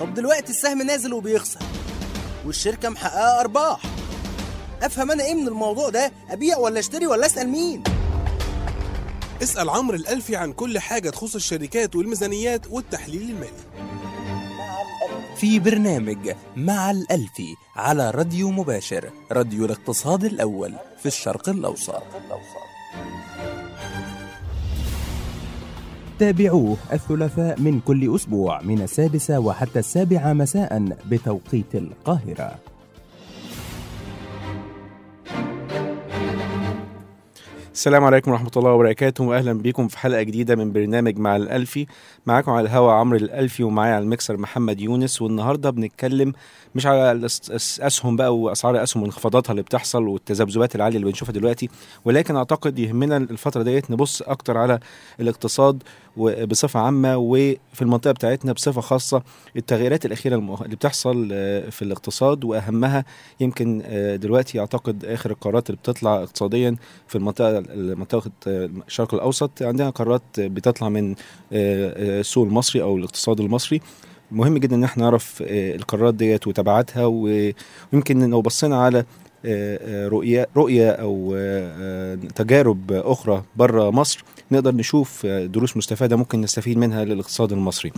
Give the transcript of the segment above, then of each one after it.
طب دلوقتي السهم نازل وبيخسر والشركة محققة أرباح. أفهم أنا إيه من الموضوع ده؟ أبيع ولا أشتري ولا أسأل مين؟ اسأل عمرو الألفي عن كل حاجة تخص الشركات والميزانيات والتحليل المالي. في برنامج مع الألفي على راديو مباشر راديو الاقتصاد الأول في الشرق الأوسط. تابعوه الثلاثاء من كل أسبوع من السادسة وحتى السابعة مساء بتوقيت القاهرة. السلام عليكم ورحمة الله وبركاته وأهلا بكم في حلقة جديدة من برنامج مع الألفي. معاكم على الهوا عمرو الألفي ومعايا على المكسر محمد يونس. والنهاردة بنتكلم مش على الأس- الأسهم بقى وأسعار الأسهم وانخفاضاتها اللي بتحصل والتذبذبات العالية اللي بنشوفها دلوقتي. ولكن أعتقد يهمنا الفترة ديت نبص أكتر على الاقتصاد. وبصفة عامة وفي المنطقة بتاعتنا بصفة خاصة التغييرات الأخيرة المه- اللي بتحصل آه، في الاقتصاد وأهمها يمكن آه، دلوقتي أعتقد آخر القرارات اللي بتطلع اقتصاديا في المنطقة منطقة آه، الشرق الأوسط عندنا قرارات بتطلع من السوق المصري أو الاقتصاد المصري. مهم جدا إن إحنا نعرف القرارات ديت وتبعاتها ويمكن لو بصينا على رؤية رؤية أو آه، تجارب أخرى بره مصر نقدر نشوف دروس مستفادة ممكن نستفيد منها للاقتصاد المصري.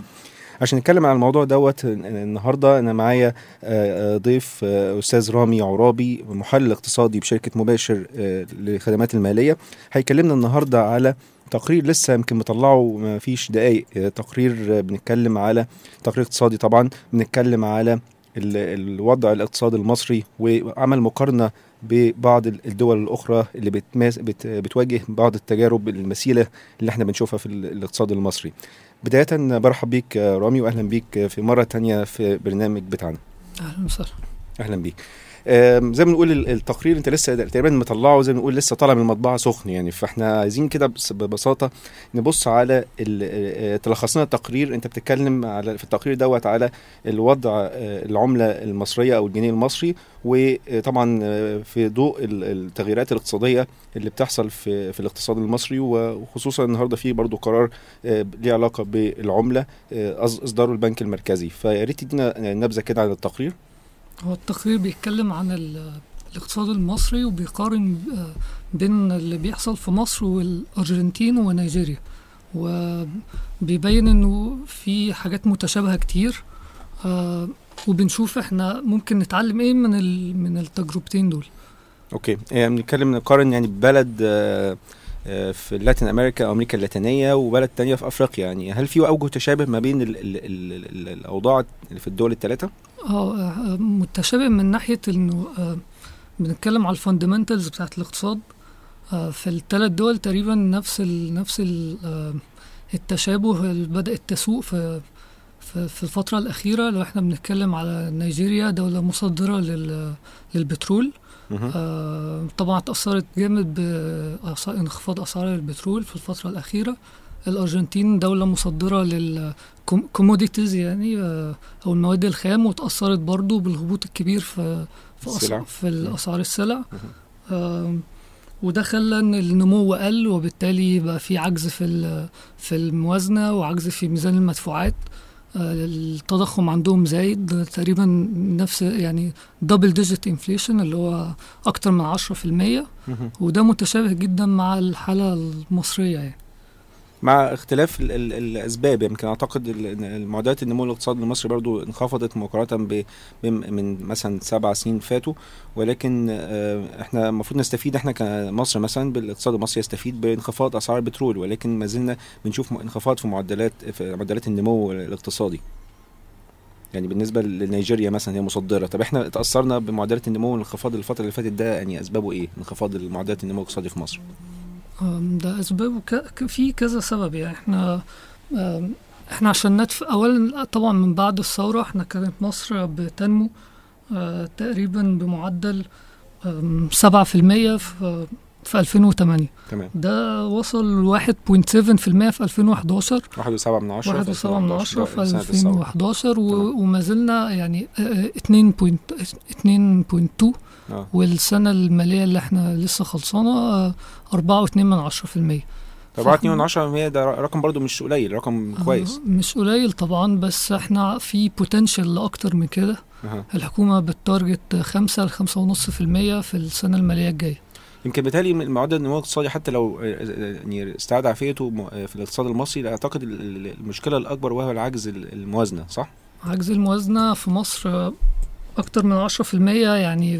عشان نتكلم عن الموضوع دوت النهارده أنا معايا آه، آه، ضيف آه، أستاذ رامي عرابي محلل اقتصادي بشركة مباشر للخدمات المالية. هيكلمنا النهارده على تقرير لسه يمكن مطلعه ما فيش دقايق تقرير بنتكلم على تقرير اقتصادي طبعا بنتكلم على ال- الوضع الاقتصادي المصري وعمل مقارنة ببعض ال- الدول الأخرى اللي بتماس بت بتواجه بعض التجارب المثيلة اللي إحنا بنشوفها في ال- الاقتصاد المصري. بداية برحب بيك رامي واهلا بيك في مرة تانية في برنامج بتاعنا. أهلا وسهلا. أهلا بيك. زي ما بنقول ال- التقرير انت لسه تقريبا مطلعه زي ما بنقول لسه طالع من المطبعة سخن يعني. فاحنا عايزين كده بس- ببساطة نبص على آه، تلخص لنا التقرير. انت بتتكلم على في التقرير دوت على الوضع آه، العملة المصرية أو الجنيه المصري وطبعا آه، في ضوء ال- التغييرات الاقتصادية اللي بتحصل في في الاقتصاد المصري. وخصوصا النهارده في برضو قرار آه، ليه علاقة بالعملة آه، اصداره البنك المركزي. فيا ريت تدينا نبذة كده عن التقرير. هو التقرير بيتكلم عن ال- الاقتصاد المصري وبيقارن آه، بين اللي بيحصل في مصر والأرجنتين ونيجيريا. وبيبين إنه في حاجات متشابهة كتير آه، وبنشوف إحنا ممكن نتعلم إيه من من التجربتين دول. Okay. يعني بنتكلم نقارن يعني بلد آه، في Latin America أمريكا اللاتينية وبلد تانية في أفريقيا يعني. هل في أوجه تشابه ما بين ال ال ال ال الأوضاع اللي في الدول الثلاثه آه آه، متشابه من ناحية إنه آه، بنتكلم على ال fundamentals بتاعت الاقتصاد. آه، في الثلاث دول تقريبا نفس ال نفس ال آه، التشابه اللي بدأت تسوق في في الفترة الأخيرة. لو إحنا بنتكلم على نيجيريا دولة مصدرة لل للبترول. طبعا اتأثرت جامد بانخفاض أسعار البترول في الفترة الأخيرة. الأرجنتين دولة مصدرة للكوموديتيز يعني آه، أو المواد الخام وتأثرت برضو بالهبوط الكبير في في, السلع. أسعار في الأسعار السلع. وده خلى إن النمو قل وبالتالي بقى في عجز في في الموازنة وعجز في ميزان المدفوعات. آه، التضخم عندهم زايد تقريبا نفس يعني double digit inflation اللي هو أكتر من 10% وده متشابه جدا مع الحالة المصرية يعني. مع اختلاف ال ال الأسباب. يمكن أعتقد ال- إن المعدلات النمو الاقتصادي المصري برضو انخفضت مقارنه من مثلا سبع سنين فاتوا. ولكن آه، إحنا المفروض نستفيد إحنا كمصر مثلا بالاقتصاد المصري يستفيد بانخفاض أسعار البترول. ولكن ما زلنا بنشوف انخفاض في معدلات في معدلات النمو الاقتصادي. يعني بالنسبة لنيجيريا مثلا هي مصدرة. طب إحنا اتاثرنا بمعدلات النمو والانخفاض الفترة اللي فاتت ده يعني أسبابه إيه؟ انخفاض معدلات النمو الاقتصادي في مصر. ده. ك- في كذا سبب يعني إحنا إحنا عشان ندفع اولا طبعا من بعد الثورة إحنا كانت مصر بتنمو آه، تقريبا بمعدل 7% في في 2008 تمام ده وصل 1.7% في 2011 واحد وسبعة من عشرة واحد في وسبعة من 2011 عشرة في سنة الثورة. 2011 و- تمام. وما زلنا يعني آه، 2.2 آه. والسنة المالية اللي إحنا لسه خلصانة آه، أربعة واتنين من عشرة في المية. 4.2% ده رقم برضو مش قليل رقم كويس. آه، مش قليل طبعا بس إحنا في potential لأكتر من كده. أها. الحكومة بت target 5 ل 5.5% في السنة المالية الجاية. يمكن بالتالي من معدل النمو الاقتصادي حتى لو آه، آه، يعني استعاد عافيته آه، في الاقتصاد المصري أعتقد ال- ال- المشكلة الأكبر وهو العجز ال- الموازنة صح؟ عجز الموازنة في مصر أكتر من 10% يعني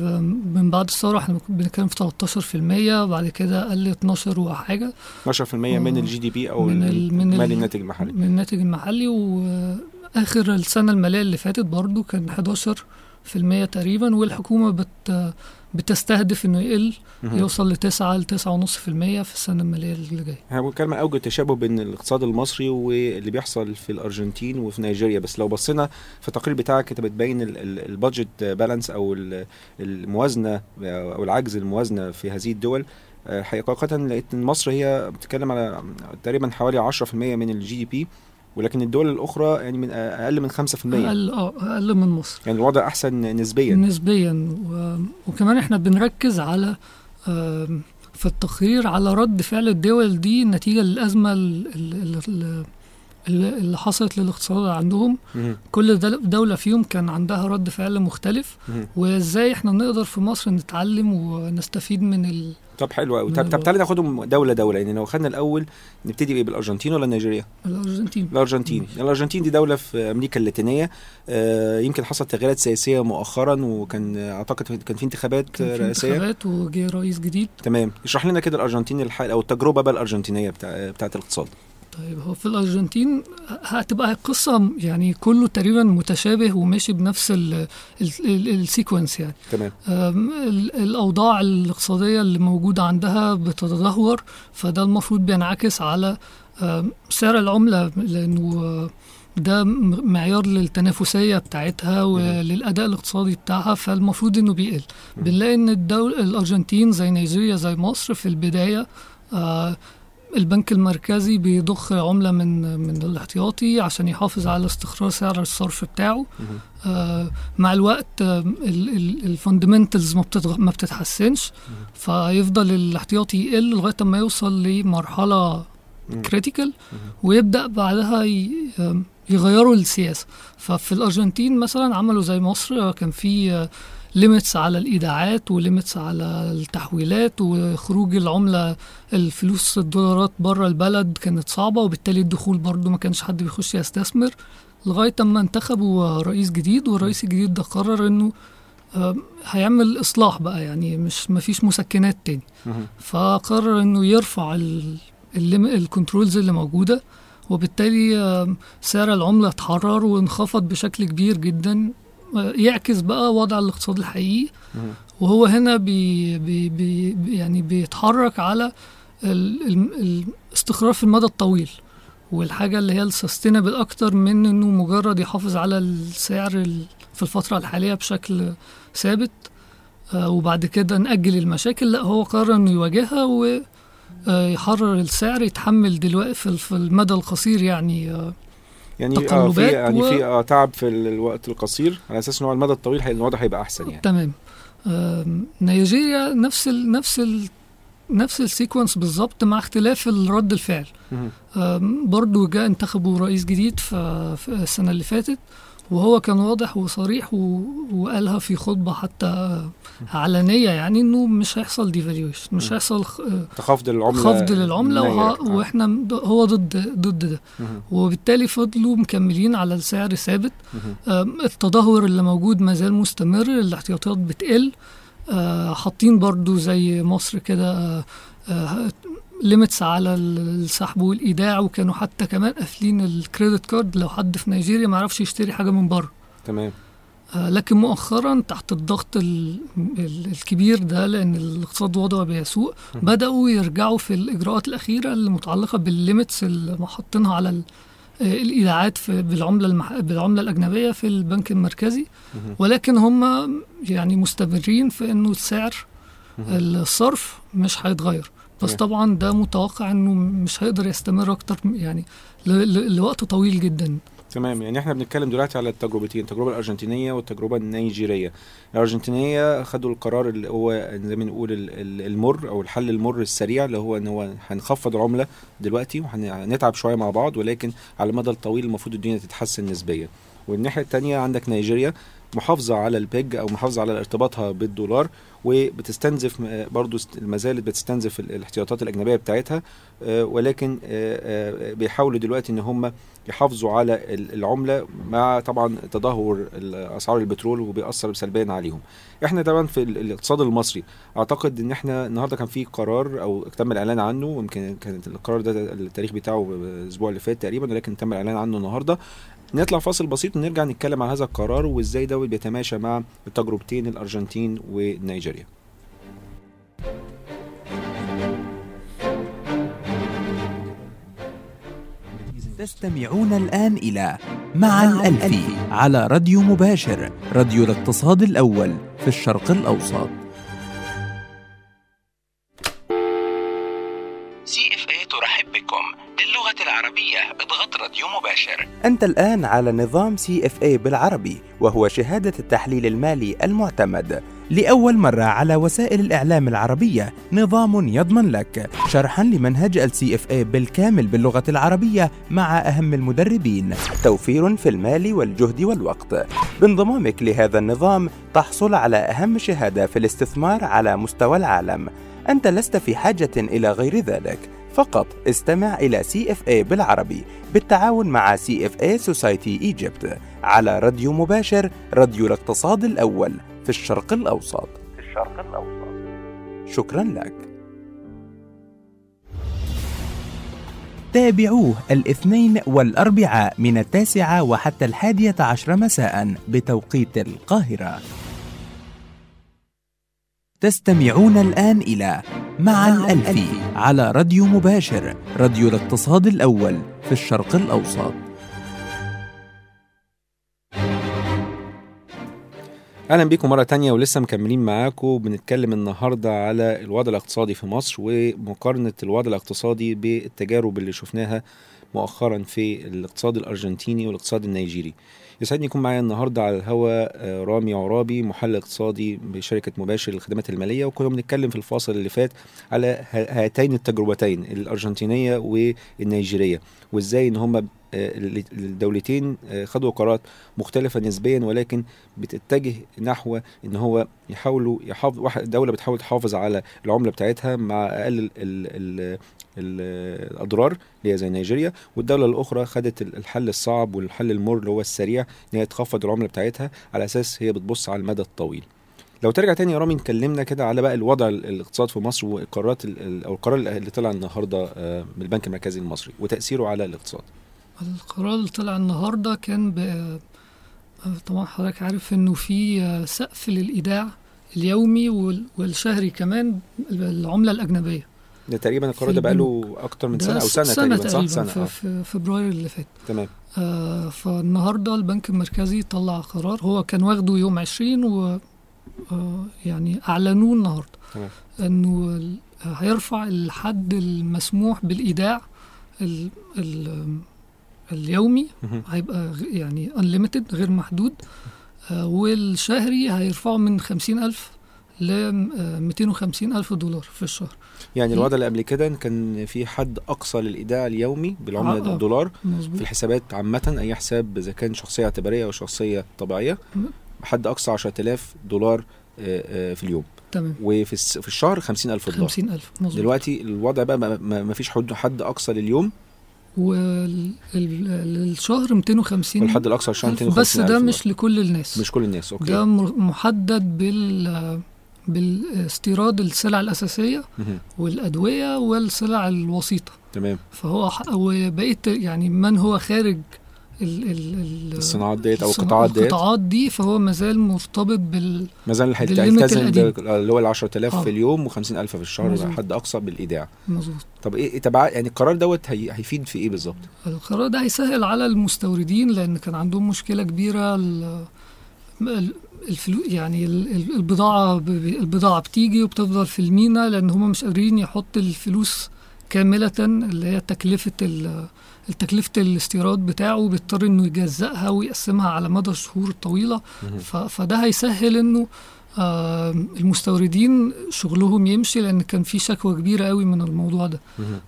من بعد الثورة إحنا بنتكلم في 13% بعد قل قل 12 وحاجة 12% من آه. الجي دي بي أو من من ال- المالي الناتج المحلي من الناتج المحلي وآخر السنة المالية اللي فاتت برضو كان 11% تقريبا والحكومة بت بتستهدف إنه يقل. يوصل لتسعة لتسعة ونص في المية في السنة المالية اللي جاية. إحنا بنتكلم عن اوج التشابه بين الاقتصاد المصري واللي بيحصل في الأرجنتين وفي نيجيريا بس لو بصينا في التقرير بتاعك أنت بتبين ال- ال- ال budget balance أو ال- الموازنة أو العجز الموازنة في هذه الدول. آه، حقيقة لقيت إن مصر هي بتتكلم على تقريبا حوالي 10% من ال GDP ولكن الدول الأخرى يعني من أقل من 5% أقل آه أقل من مصر. يعني الوضع أحسن نسبيا. نسبيا و... وكمان إحنا بنركز على في التقرير على رد فعل الدول دي نتيجة للأزمة ال- ال- ال- ال- اللي حصلت للاقتصاد عندهم. كل دولة فيهم كان عندها رد فعل مختلف. وازاي إحنا نقدر في مصر نتعلم ونستفيد من ال... طب حلو قوي طب طب. تعالى ناخدهم دولة دولة. يعني لو خدنا الأول نبتدي بإيه؟ بالأرجنتين ولا نيجيريا؟ الأرجنتين. الأرجنتين. الأرجنتين دي دولة في أمريكا اللاتينية. آه، يمكن حصلت تغييرات سياسية مؤخرا وكان أعتقد كان في انتخابات كان في رئاسيه انتخابات وجه رئيس جديد. تمام. اشرح لنا كده الأرجنتين الحال أو التجربة بقى الأرجنتينية بتاع بتاعة الاقتصاد. طيب هو في الأرجنتين هتبقى قصة يعني كله تقريبا متشابه وماشي بنفس ال- ال- ال- السيكونس يعني. تمام. الأوضاع الاقتصادية اللي موجودة عندها بتتدهور فده المفروض بينعكس على سعر العملة لأنه ده معيار للتنافسية بتاعتها وللأداء الاقتصادي بتاعها فالمفروض إنه بيقل. بنلاقي إن الدول الأرجنتين زي نيجيريا زي مصر في البداية آه، البنك المركزي بيضخ عملة من من الاحتياطي عشان يحافظ على استقرار سعر الصرف بتاعه. آه، مع الوقت ال fundamentals ما ما بتتحسنش فيفضل الاحتياطي يقل لغاية ما يوصل لمرحلة مم. critical ويبدأ بعدها يغيروا السياسة. ففي الأرجنتين مثلا عملوا زي مصر آه، كان في limits على الإيداعات و limits على التحويلات وخروج العملة الفلوس الدولارات بره البلد كانت صعبة وبالتالي الدخول برضو ما كانش حد بيخش يستثمر. لغاية أما انتخبوا رئيس جديد والرئيس الجديد ده قرر إنه هيعمل إصلاح بقى يعني مش مفيش مسكنات تاني. فقرر إنه يرفع الكنترولز اللي موجودة وبالتالي سعر العملة اتحرر وانخفض بشكل كبير جدا آه، يعكس بقى وضع الاقتصاد الحقيقي. وهو هنا بي بي بي يعني بيتحرك على ال- ال- الاستقرار في المدى الطويل. والحاجة اللي هي ال sustainable أكتر من إنه مجرد يحافظ على السعر ال- في الفترة الحالية بشكل ثابت. آه، وبعد كده نأجل المشاكل. لا هو قرر إنه يواجهها ويحرر السعر يتحمل دلوقتي في المدى القصير يعني آه، يعني آه في يعني و- في آه تعب في ال- الوقت القصير. على أساس ان هو على المدى الطويل الوضع هيبقى أحسن يعني. تمام. نيجيريا نفس ال نفس ال نفس ال sequence بالظبط مع اختلاف الرد الفعل. برضو جاء انتخبوا رئيس جديد في السنة اللي فاتت. وهو كان واضح وصريح و... وقالها في خطبة حتى علنية يعني إنه مش هيحصل devaluation مش هيحصل خ- تخفض العملة خفض النيرة. وه... آه. وإحنا هو ضد ضد ده. وبالتالي فضلوا مكملين على السعر ثابت التدهور اللي موجود ما زال مستمر الاحتياطات بتقل آه، حاطين برضو زي مصر كده limits على ال- السحب والإيداع وكانوا حتى كمان قافلين ال credit card لو حد في نيجيريا ما يعرفش يشتري حاجة من بره تمام آه، لكن مؤخرا تحت الضغط ال- ال- الكبير ده لأن الاقتصاد وضعه بيسوء. بدأوا يرجعوا في الإجراءات الأخيرة اللي متعلقه بال limits اللي حاطينها على ال- آه، الإيداعات في بالعملة المح... بالعملة الأجنبية في البنك المركزي. ولكن هم يعني مستمرين في إنه السعر. الصرف مش هيتغير بس. طبعا ده متوقع إنه مش هيقدر يستمر أكتر يعني. لوقت طويل جدا تمام يعني إحنا بنتكلم دلوقتي على التجربتين التجربة الأرجنتينية والتجربة النيجيرية الأرجنتينية خدوا القرار اللي هو زي ما نقول ال- ال- المر أو الحل المر السريع اللي هو إن هو هنخفض العمله دلوقتي وهنتعب شوية مع بعض ولكن على المدى الطويل المفروض الدنيا تتحسن نسبيا والناحية الثانية عندك نيجيريا محافظة على البيج أو محافظة على ارتباطها بالدولار وبتستنزف برضو ما زالت بتستنزف ال- الاحتياطات الأجنبية بتاعتها آه، ولكن آه، آه، بيحاولوا دلوقتي إن هم يحافظوا على ال- العملة مع طبعا تدهور اسعار البترول وبيأثر سلبيا عليهم. إحنا طبعا في ال- الاقتصاد المصري أعتقد إن إحنا النهارده كان في قرار أو تم الإعلان عنه يمكن كان القرار ده التاريخ بتاعه الأسبوع اللي فات تقريبا ولكن تم الإعلان عنه النهارده. نطلع فاصل بسيط ونرجع نتكلم عن هذا القرار وإزاي ده بيتماشى مع التجربتين الأرجنتين ونيجيريا. تستمعون الآن إلى مع الألفي على راديو مباشر راديو الاقتصاد الأول في الشرق الأوسط أنت الآن على نظام إف اي بالعربي وهو شهادة التحليل المالي المعتمد. لأول مرة على وسائل الإعلام العربية نظام يضمن لك. شرحا لمنهج ال CFA بالكامل باللغة العربية مع أهم المدربين. توفير في المال والجهد والوقت. بانضمامك لهذا النظام تحصل على أهم شهادة في الاستثمار على مستوى العالم. أنت لست في حاجة إلى غير ذلك. فقط استمع إلى CFA بالعربي بالتعاون مع CFA Society Egypt على راديو مباشر راديو الاقتصاد الأول في الشرق الأوسط. في الشرق الأوسط. شكرا لك. تابعوه الاثنين والأربعاء من التاسعة وحتى الحادية عشر مساء بتوقيت القاهرة. تستمعون الآن إلى مع الألفي على راديو مباشر راديو الاقتصاد الأول في الشرق الأوسط. أهلا بيكم مرة تانية ولسه مكملين معاكم. بنتكلم النهارده على الوضع الاقتصادي في مصر ومقارنة الوضع الاقتصادي بالتجارب اللي شفناها مؤخرا في الاقتصاد الأرجنتيني والاقتصاد النيجيري. يسعدني يكون معايا النهارده على الهواء آه، رامي عرابي محلل اقتصادي بشركة مباشر للخدمات المالية وكنا بنتكلم في الفاصل اللي فات على هاتين التجربتين الأرجنتينية والنيجيرية وإزاي إن هم الدولتين آه، خدوا قرارات مختلفة نسبيا ولكن بتتجه نحو إن هو يحاولوا يحافظ واحد دولة بتحاول تحافظ على العملة بتاعتها مع أقل الأضرار اللي هي زي نيجيريا والدولة الأخرى خدت ال- الحل الصعب والحل المر اللي هو السريع إن هي تخفض العملة بتاعتها على أساس هي بتبص على المدى الطويل. لو ترجع تاني يا رامي اتكلمنا كده على بقى الوضع ال- الاقتصاد في مصر والقرارات ال- ال- أو القرار اللي طلع النهارده آه، من البنك المركزي المصري وتأثيره على الاقتصاد. القرار اللي طلع النهارده كان ب طبعا حضرتك عارف إنه في آه، سقف للإيداع اليومي وال- والشهري كمان العملة الأجنبية. ده تقريبا القرار ده بقاله أكتر من سنة أو سنة, سنة تقريبا صح سنة في, آه. في فبراير اللي فات تمام آه فالنهاردة البنك المركزي طلع قرار هو كان واخده يوم 20 و آه يعني أعلنوه النهارده تمام. إنه هيرفع الحد المسموح بالإيداع ال ال اليومي. هيبقى يعني unlimited غير محدود آه والشهري هيرفعه من 50000 ل آه، 250 ألف دولار في الشهر. يعني في- الوضع اللي قبل كده كان في حد أقصى للإيداع اليومي بالعملة آه، آه. الدولار في مظبوط الحسابات عامة أي حساب إذا كان شخصية اعتبارية أو شخصية طبيعية م. حد أقصى 10000 دولار آه، آه، في اليوم. تمام. وفي في الشهر 50000 دولار. 50 ألف مظبوط. دلوقتي الوضع بقى ما- فيش حد حد أقصى لليوم. والشهر 250 والحد الأقصى للشهر ألف 250 بس ده مش لكل الناس. مش كل الناس أوكي. ده محدد بال بالاستيراد السلع الأساسية. والأدوية والسلع الوسيطة تمام فهو وبقية يعني من هو خارج ال ال ال الصناعات ديت أو القطاعات ديت القطاعات دي فهو مازال مرتبط بال ما زال هيت- بال limit هيلتزم اللي هو ال 10000 آه. في اليوم و50000 في الشهر مظبوط. حد أقصى بالإيداع مظبوط طب إيه إيه تبع يعني القرار دوت هي هيفيد في إيه بالظبط؟ القرار ده هيسهل على المستوردين لأن كان عندهم مشكلة كبيرة ال- ال- ال flow يعني ال- ال- البضاعة ب- ب- البضاعة بتيجي وبتفضل في المينا لأن هم مش قادرين يحط الفلوس كاملة اللي هي تكلفة ال- تكلفة الاستيراد بتاعه بيضطر إنه يجزأها ويقسمها على مدى الشهور الطويله ف- فده هيسهل إنه آه، المستوردين شغلهم يمشي لأن كان في شكوى كبيرة قوي من الموضوع ده.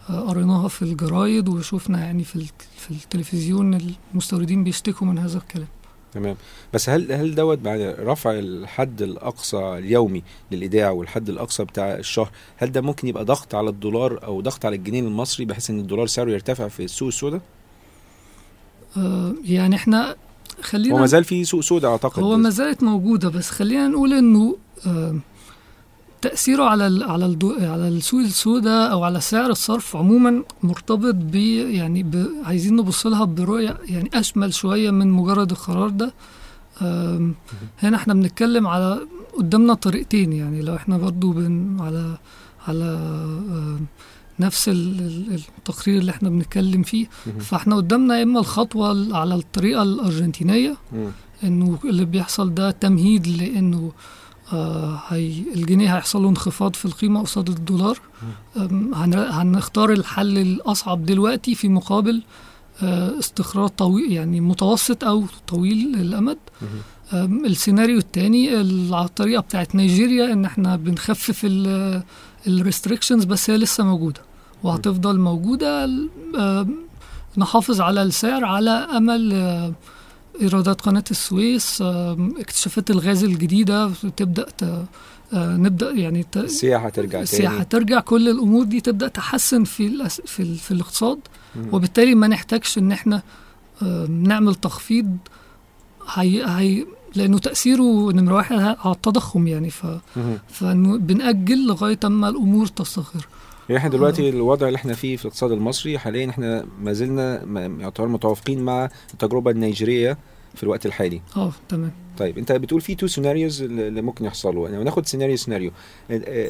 آه، قريناها في الجرايد وشفنا يعني في في التلفزيون المستوردين بيشتكوا من هذا الكلام. تمام. بس هل هل دوت بعد رفع الحد الأقصى اليومي للإيداع والحد الأقصى بتاع الشهر هل ده ممكن يبقى ضغط على الدولار أو ضغط على الجنيه المصري بحيث إن الدولار سعره يرتفع في السوق السوداء؟ آه، يعني إحنا خلينا هو ما زال في سوق سوداء أعتقد. هو ما زالت موجودة بس خلينا نقول إنه آه، تأثيره على على الدو على السوق السوداء أو على سعر الصرف عموما مرتبط ب يعني ب عايزين نبص لها برؤية يعني أشمل شوية من مجرد القرار ده هنا إحنا بنتكلم على قدامنا طريقتين يعني لو إحنا برضو بن على على نفس ال- ال- التقرير اللي إحنا بنتكلم فيه. فإحنا قدامنا يا إما الخطوة ال- على الطريقة الأرجنتينية مم. إنه اللي بيحصل ده تمهيد لإنه آه هي الجنيه هيحصل له انخفاض في القيمة قصاد الدولار. هنختار الحل الأصعب دلوقتي في مقابل آه استقرار طويل يعني متوسط أو طويل الامد السيناريو الثاني على الطريقة بتاعت نيجيريا إن إحنا بنخفف الريستريكشنز بس هي لسه موجودة وهتفضل موجودة. آم، نحافظ على السعر على أمل آه، إيرادات قناة السويس اكتشافات الغاز الجديدة تبدأ ت... آه، نبدأ يعني ت... السياحة ترجع السياحة تاني ترجع. كل الأمور دي تبدأ تحسن في الأس... في, ال... في الاقتصاد. مم. وبالتالي ما نحتاجش إن إحنا نعمل تخفيض هي... هي... لأنه تأثيره نمره واحد على التضخم يعني. ف... مهم. فبنأجل لغاية أما الأمور تستقر. يعني إحنا دلوقتي الوضع اللي إحنا فيه في الاقتصاد المصري حاليا إحنا ما زلنا يعتبر متوافقين مع التجربة النيجيرية في الوقت الحالي. آه تمام. طيب انت بتقول في two scenarios اللي ممكن يحصلوا. يعني ناخد سيناريو سيناريو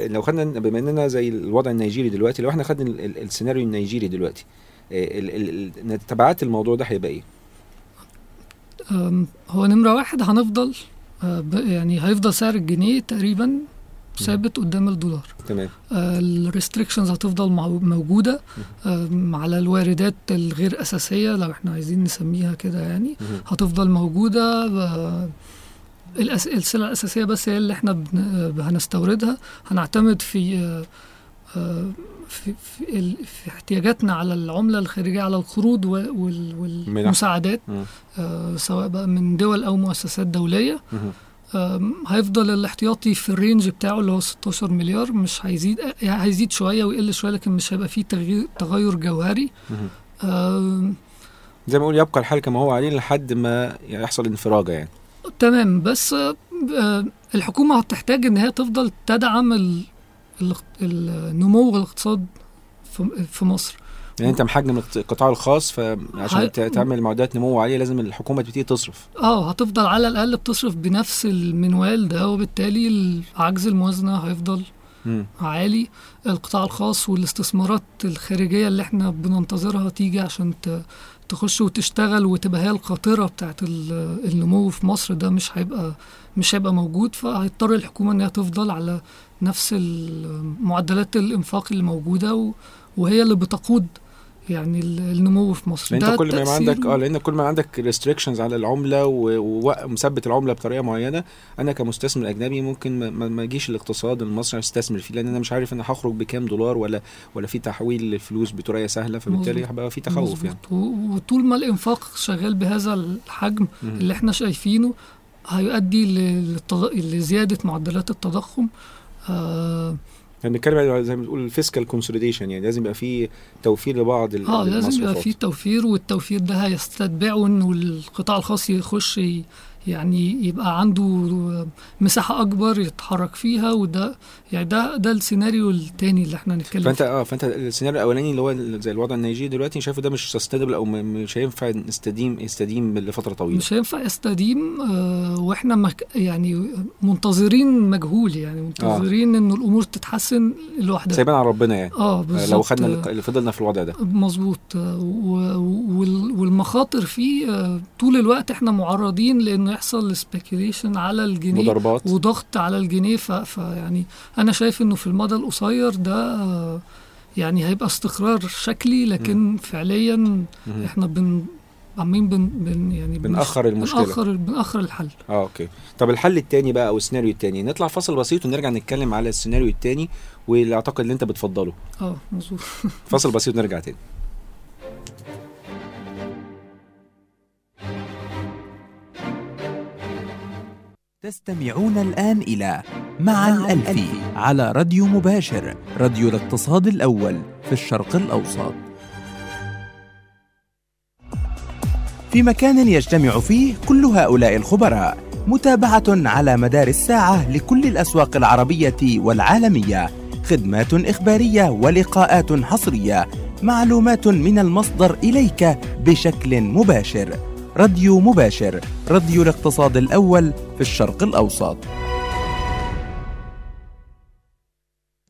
لو خدنا بما اننا زي الوضع النيجيري دلوقتي لو إحنا خدنا ال- ال- السيناريو النيجيري دلوقتي ال- تبعات الموضوع ده هيبقى إيه؟ هو نمرة واحد هنفضل آه، يعني هيفضل سعر الجنيه تقريبا ثابت قدام الدولار تمام ال restrictions هتفضل موجودة آم، على الواردات الغير أساسية لو إحنا عايزين نسميها كده يعني. هتفضل موجودة آه،. السلع الأساسية بس هي اللي إحنا. آه، هنستوردها هنعتمد في آه، آه، في في. في احتياجاتنا على العملة الخارجية على القروض. والمساعدات. آه، سواء بقى من دول أو مؤسسات دولية هيفضل الاحتياطي في الرينج بتاعه اللي هو 16 مليار مش هيزيد يعني هيزيد شوية ويقل شوية لكن مش هيبقى فيه تغيير تغير جوهري. زي ما أقول يبقى الحال كما هو عليه لحد ما يحصل انفراجة يعني. تمام بس آه، الحكومة هتحتاج إن هي تفضل تدعم ال- ال- النمو الاقتصاد في- في مصر. يعني انت محجم القط- القطاع الخاص فعشان ت- تعمل معدلات نمو عالية لازم الحكومة تبتدي تصرف. آه هتفضل على الأقل بتصرف بنفس المنوال ده وبالتالي عجز الموازنة هيفضل مم. عالي. القطاع الخاص والاستثمارات الخارجية اللي إحنا بننتظرها تيجي عشان ت- تخش وتشتغل وتبقى هي القاطرة بتاعت ال- النمو في مصر ده مش هيبقى مش هيبقى موجود. فهيضطر الحكومة إنها تفضل على نفس معدلات الإنفاق اللي موجودة و- وهي اللي بتقود يعني ال- النمو في مصر أنت كل ما عندك آه لأن كل ما عندك ريستريكشنز على العملة ومثبت العملة بطريقة معينة أنا كمستثمر أجنبي ممكن ما- اجيش الاقتصاد المصري أستثمر فيه لأن أنا مش عارف أنا هخرج بكام دولار ولا ولا في تحويل للفلوس بطريقة سهلة فبالتالي. هيبقى في تخوف يعني وطول ما الإنفاق شغال بهذا الحجم مهم. اللي إحنا شايفينه هيؤدي لزيادة معدلات التضخم آه, يعني بنتكلم زي ما بتقول ال fiscal consolidation يعني لازم يبقى في توفير لبعض آه لازم يبقى. في توفير والتوفير ده هيستتبعه انه القطاع الخاص يخش يعني يبقى عنده مساحة أكبر يتحرك فيها وده يعني ده ده السيناريو التاني اللي إحنا نتكلم فأنت فيه. آه فأنت السيناريو الأولاني اللي هو زي الوضع النيجيري دلوقتي شايفه ده مش sustainable أو مش هينفع نستديم يستديم لفترة طويلة؟ مش هينفع يستديم آه وإحنا مك يعني منتظرين مجهول يعني منتظرين إنه الأمور تتحسن لوحدها. سايبين على ربنا يعني. آه آه، بالظبط. لو خدنا آه، اللي فضلنا في الوضع ده. مظبوط. آه، والمخاطر فيه آه، طول الوقت إحنا معرضين لإنه يحصل speculation على الجنيه مضاربات. وضغط على الجنيه فيعني أنا شايف إنه في المدى القصير ده يعني هيبقى استقرار شكلي لكن فعليا مهم. إحنا بن عمالين بن, بن يعني بن- بنأخر المشكلة. بنأخر بنأخر الحل. آه أوكي. طب الحل التاني بقى أو السيناريو التاني؟ نطلع فاصل بسيط ونرجع نتكلم على السيناريو التاني واللي أعتقد اللي أنت بتفضله. آه مظبوط. فاصل بسيط ونرجع تاني. تستمعون الآن إلى مع الألفي على راديو مباشر راديو الاقتصاد الأول في الشرق الأوسط. في مكان يجتمع فيه كل هؤلاء الخبراء متابعة على مدار الساعة لكل الأسواق العربية والعالمية خدمات إخبارية ولقاءات حصرية معلومات من المصدر إليك بشكل مباشر. راديو مباشر راديو الاقتصاد الأول في الشرق الأوسط.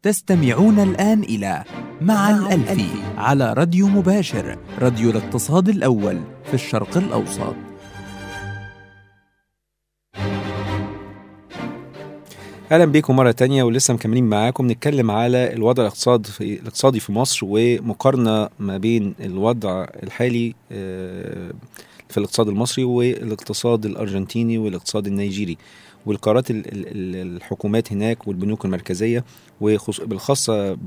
تستمعون الآن إلى مع الألفي على راديو مباشر راديو الاقتصاد الأول في الشرق الأوسط. أهلا بيكم مرة تانية ولسه مكملين معاكم. نتكلم على الوضع الاقتصادي في مصر ومقارنة ما بين الوضع الحالي آه، في الاقتصاد المصري والاقتصاد الأرجنتيني والاقتصاد النيجيري. والقرارات ال- ال- ال- الحكومات هناك والبنوك المركزية بالخاصة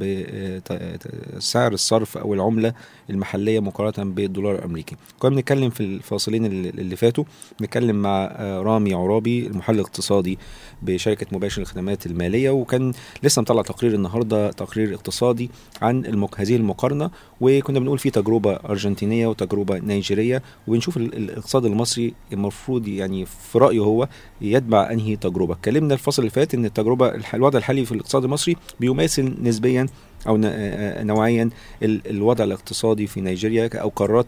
بسعر الصرف أو العملة المحلية مقارنة بالدولار الأمريكي. كنا بنتكلم في الفاصلين اللي فاتوا بنتكلم مع آه، رامي عرابي المحلل الاقتصادي بشركة مباشر للخدمات المالية وكان لسه مطلع تقرير النهارده تقرير اقتصادي عن. هذه المقارنة وكنا بنقول في تجربة أرجنتينية وتجربة نيجيرية ونشوف ال- الاقتصاد المصري المفروض يعني في رأيه هو يتبع أنهي تجربة اتكلمنا الفصل اللي فات إن التجربة الح- الوضع الحالي في الاقتصاد المصري بيماثل نسبيا أو آه، نوعيا ال- الوضع الاقتصادي في نيجيريا أو قرارات.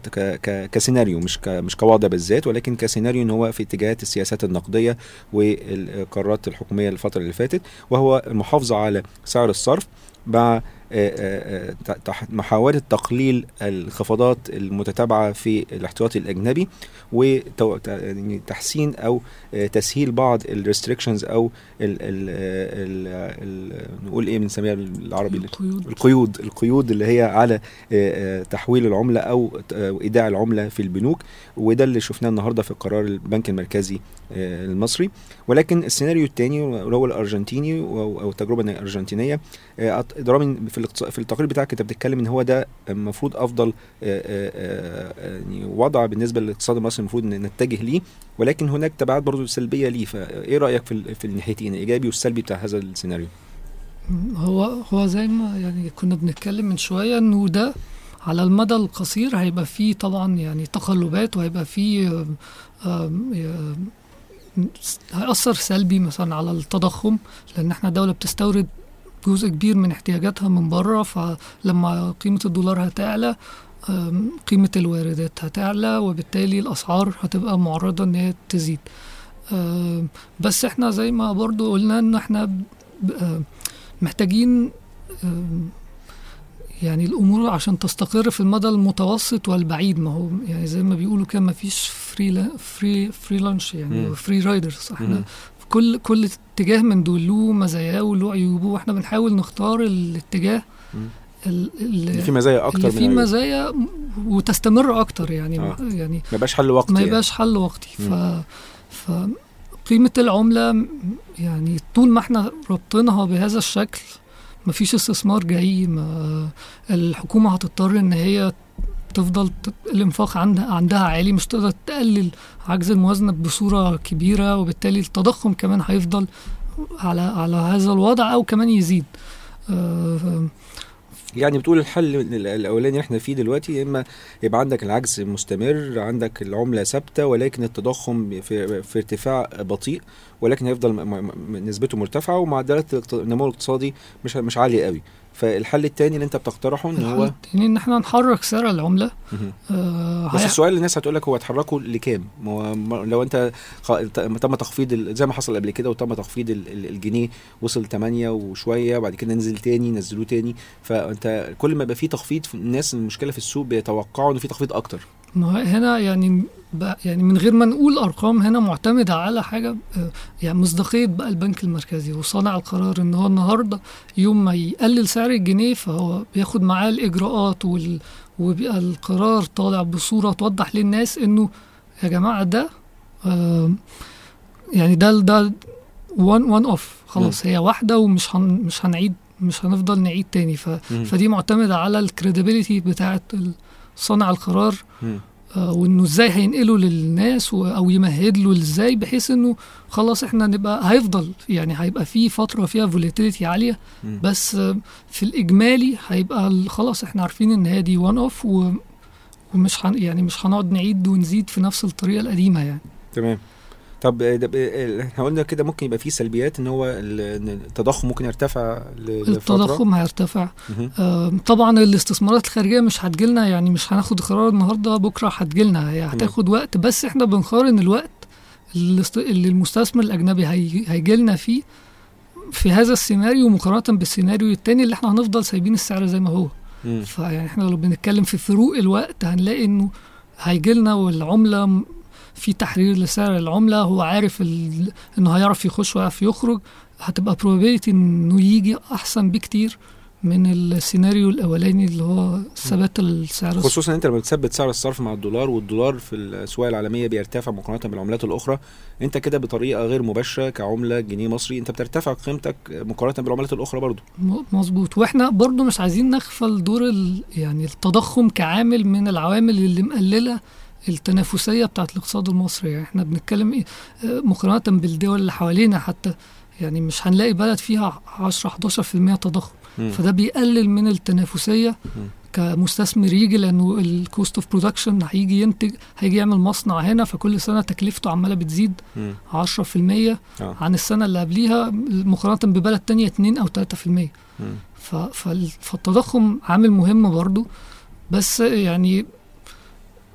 كسيناريو مش. مش كوضع بالذات ولكن كسيناريو إن هو في اتجاهات السياسات النقدية والقرارات الحكومية الفترة اللي فاتت وهو المحافظة على سعر الصرف مع محاولة تقليل الانخفاضات المتتابعة في الاحتياطي الأجنبي وتحسين أو آه، تسهيل بعض الريستريكشنز أو ال ال ال نقول إيه بنسميها بالعربي؟ القيود. القيود. القيود اللي هي على آه، آه، تحويل العملة أو آه، إيداع العملة في البنوك وده اللي شفناه النهارده في قرار البنك المركزي آه، المصري. ولكن السيناريو الثاني اللي هو الأرجنتيني أو أو آه، أط- ضرامي في في التقرير بتاعك انت بتتكلم ان هو ده المفروض افضل آه، آه، آه، يعني وضع بالنسبة للاقتصاد المصري المفروض نتجه ليه ولكن هناك تبعات برضو سلبية ليه فايه رأيك في في الناحيتين الإيجابي والسلبي بتاع هذا السيناريو؟ هو هو زي ما يعني كنا بنتكلم من شوية إنه ده على المدى القصير هيبقى فيه طبعا يعني تقلبات وهيبقى فيه هيأثر سلبي مثلا على التضخم لأن إحنا دولة بتستورد جزء كبير من احتياجاتها من بره فلما قيمة الدولار هتعلى قيمة الواردات هتعلى وبالتالي الأسعار هتبقى معرضة إن هي تزيد بس إحنا زي ما برضو قلنا إن إحنا محتاجين يعني الأمور عشان تستقر في المدى المتوسط والبعيد ما هو يعني زي ما بيقولوا كده ما فيش free free free lunch يعني. free riders إحنا. كل كل اتجاه من دول له مزاياه وله عيوبه وإحنا بنحاول نختار الاتجاه اللي فيه مزايا أكتر اللي فيه. مزايا وتستمر أكتر يعني آه. يعني ما يبقاش حل وقتي ما يعني. يبقاش حل وقتي ف. ف قيمة العملة م- يعني طول ما إحنا ربطينها بهذا الشكل مفيش استثمار جاي ما الحكومة هتضطر إن هي تفضل الإنفاق عندها عندها عالي مش تقدر تقلل عجز الموازنة بصورة كبيرة وبالتالي التضخم كمان هيفضل على على هذا الوضع أو كمان يزيد. آه، يعني بتقول الحل ال- الأولاني إحنا فيه دلوقتي يا إما يبقى عندك العجز مستمر عندك العملة ثابتة ولكن التضخم في, في ارتفاع بطيء ولكن هيفضل نسبته مرتفعة ومعدلات النمو الاقتصادي مش مش عالية قوي. فالحل التاني اللي انت بتقترحه إن هو التاني إن إحنا نحرك سعر العملة مهم. آه، بس السؤال اللي الناس هتقول لك هو اتحركوا لكام؟ ما هو لو انت تم تخفيض ال- زي ما حصل قبل كده وتم تخفيض ال- ال- الجنيه وصل 8 وشوية وبعد كده نزل تاني نزلوه تاني فانت كل ما يبقى في تخفيض في الناس المشكلة في السوق بيتوقعوا ان في تخفيض أكتر ما هنا يعني يعني من غير ما نقول أرقام هنا معتمدة على حاجة آه، يعني مصداقية بقى البنك المركزي وصانع القرار إن هو النهارده يوم ما يقلل سعر الجنيه فهو بياخد معاه الإجراءات وال وبيبقى القرار طالع بصورة توضح للناس إنه يا جماعة ده يعني ده ده one one off خلاص هي واحدة ومش هن مش هنعيد مش هنفضل نعيد تاني ف. فدي معتمدة على ال credibility بتاعه صانع القرار. آه، وإنه إزاي هينقله للناس أو يمهد له إزاي بحيث إنه خلاص إحنا نبقى هيفضل يعني هيبقى في فترة فيها volatility عالية. بس في الإجمالي هيبقى خلاص إحنا عارفين إن هي دي وان اوف ومش يعني مش هنقعد نعيد ونزيد في نفس الطريقة القديمة يعني تمام طب آه، ده- آه، إحنا قلنا كده ممكن يبقى فيه سلبيات إن هو التضخم ممكن يرتفع لفترة. التضخم هيرتفع. آه، طبعا الاستثمارات الخارجية مش هتجيلنا يعني مش هناخد قرار النهارده بكرة هتجيلنا. هي هتاخد وقت بس إحنا بنقارن الوقت اللي المستثمر الأجنبي هي- هيجيلنا فيه في هذا السيناريو مقارنة بالسيناريو التاني اللي إحنا هنفضل سايبين السعر زي ما هو. فيعني إحنا لو بنتكلم في فروق الوقت هنلاقي إنه هيجيلنا والعملة م- في تحرير لسعر العملة هو عارف ال... إنه هيعرف يخش ويعرف يخرج. هتبقى probability إنه يجي أحسن بكتير من السيناريو الأولاني اللي هو ثبات السعر. خصوصا أنت لما بتثبت سعر الصرف مع الدولار والدولار في الأسواق العالمية بيرتفع مقارنة بالعملات الأخرى أنت كده بطريقة غير مباشرة كعملة جنيه مصري أنت بترتفع قيمتك مقارنة بالعملات الأخرى برضو. مظبوط. وإحنا برضو مش عايزين نغفل دور ال... يعني التضخم كعامل من العوامل اللي مقللة التنافسية بتاعت الاقتصاد المصري يعني إحنا بنتكلم إيه آه، مقارنة بالدول اللي حوالينا حتى يعني مش هنلاقي بلد فيها 10 11% تضخم. فده بيقلل من التنافسية كمستثمر يجي لأنه ال cost of production هيجي ينتج هيجي يعمل مصنع هنا فكل سنة تكلفته عمالة بتزيد مم. 10% آه. عن السنة اللي قبليها مقارنة ببلد تانية 2 أو 3% مم. ف- فال- فالتضخم عامل مهم برضو بس يعني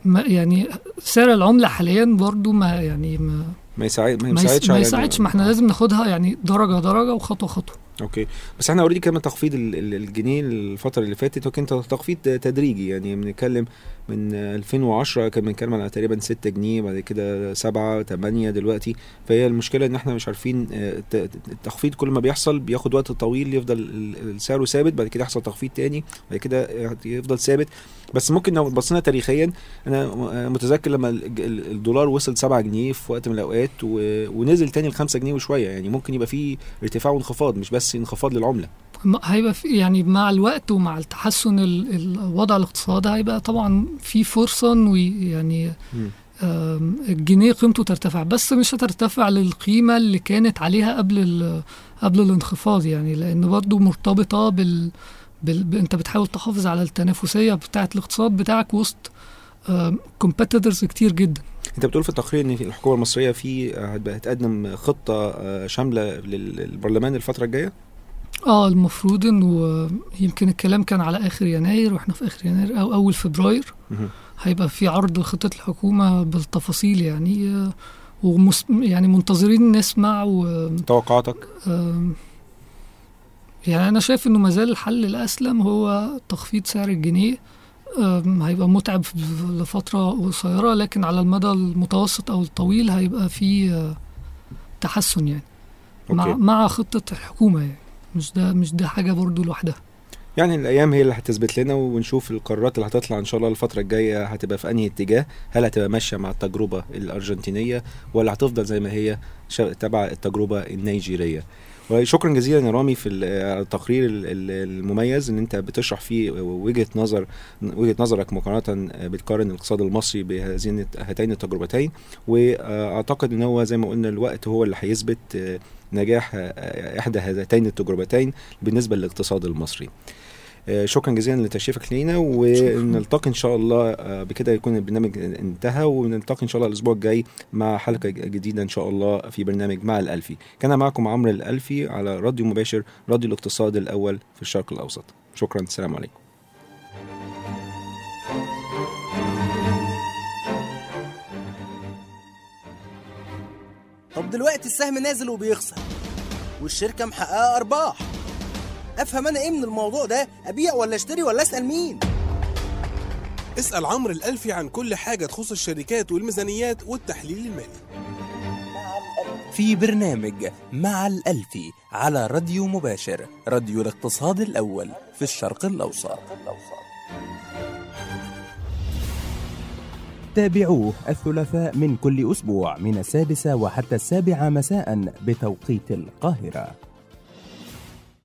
ما يعني سعر العملة حاليا برضو ما يعني ما ما يساعد ما ما, يس- يساعدش ما يساعدش. ما إحنا لازم ناخدها يعني درجة درجة وخطوة خطوة. okay. بس إحنا already كمان تخفيض ال- ال- الجنيه الفترة اللي فاتت وكان تخفيض تدريجي. يعني بنتكلم من 2010 كان بنتكلم على تقريبا 6 جنيه بعد كده 7 8 دلوقتي. فهي المشكلة إن إحنا مش عارفين آه، الت- التخفيض كل ما بيحصل بياخد وقت طويل يفضل السعر ثابت بعد كده يحصل تخفيض تاني بعد كده يفضل ثابت. بس ممكن لو بصينا تاريخيا أنا م- متذكر لما ال- ال- الدولار وصل 7 جنيه في وقت من الأوقات ونزل تاني ل 5 جنيه وشوية. يعني ممكن يبقى فيه ارتفاع وانخفاض مش بس انخفاض للعملة. هيبقى في يعني مع الوقت ومع التحسن ال- الوضع الاقتصادي هيبقى طبعا في فرصة إنه يعني الجنيه قيمته ترتفع بس مش هترتفع للقيمة اللي كانت عليها قبل قبل الانخفاض يعني لأن برضو مرتبطة بال, بال... انت بتحاول تحافظ على التنافسية بتاعة الاقتصاد بتاعك وسط كومبيتيتورز كتير جدا. انت بتقول في التقرير ان الحكومة المصرية في آه، هتقدم خطة آه، شاملة لل- للبرلمان الفترة الجاية؟ آه المفروض إنه يمكن الكلام كان على آخر يناير وإحنا في آخر يناير أو أول فبراير. هيبقى في عرض لخطة الحكومة بالتفاصيل يعني آه، ومس يعني منتظرين نسمع و توقعاتك؟ يعني أنا شايف إنه مازال الحل الأسلم هو تخفيض سعر الجنيه. هيبقى متعب لفترة قصيرة لكن على المدى المتوسط أو الطويل هيبقى في آه، تحسن يعني. مع أوكي. مع خطة الحكومة يعني. مش ده مش ده حاجة برضو لوحدها. يعني الأيام هي اللي هتثبت لنا ونشوف القرارات اللي هتطلع إن شاء الله الفترة الجاية هتبقى في أنهي اتجاه. هل هتبقى ماشية مع التجربة الأرجنتينية ولا هتفضل زي ما هي تبع التجربة النيجيرية؟ وشكرا جزيلا يا رامي في التقرير ال- ال- المميز إن أنت بتشرح فيه وجهة نظر وجهة نظرك مقارنة بتقارن الاقتصاد المصري بهذين هاتين التجربتين. وأعتقد إن هو زي ما قلنا الوقت هو اللي هيثبت آه، نجاح آه، إحدى هاتين التجربتين بالنسبة للاقتصاد المصري. شكرا جزيلا لتشريفك لينا ونلتقي إن شاء الله آه، بكده يكون البرنامج انتهى ونلتقي إن شاء الله الأسبوع الجاي مع حلقة جديدة إن شاء الله في برنامج مع الألفي. كان معكم عمرو الألفي على راديو مباشر راديو الاقتصاد الأول في الشرق الأوسط. شكرا السلام عليكم. طب دلوقتي السهم نازل وبيخسر والشركة محققة أرباح. أفهم أنا إيه من الموضوع ده؟ أبيع ولا أشتري ولا أسأل مين؟ اسأل عمرو الألفي عن كل حاجة تخص الشركات والميزانيات والتحليل المالي. في برنامج مع الألفي على راديو مباشر راديو الاقتصاد الأول في الشرق الأوسط. تابعوه الثلاثاء من كل أسبوع من السادسة وحتى السابعة مساء بتوقيت القاهرة.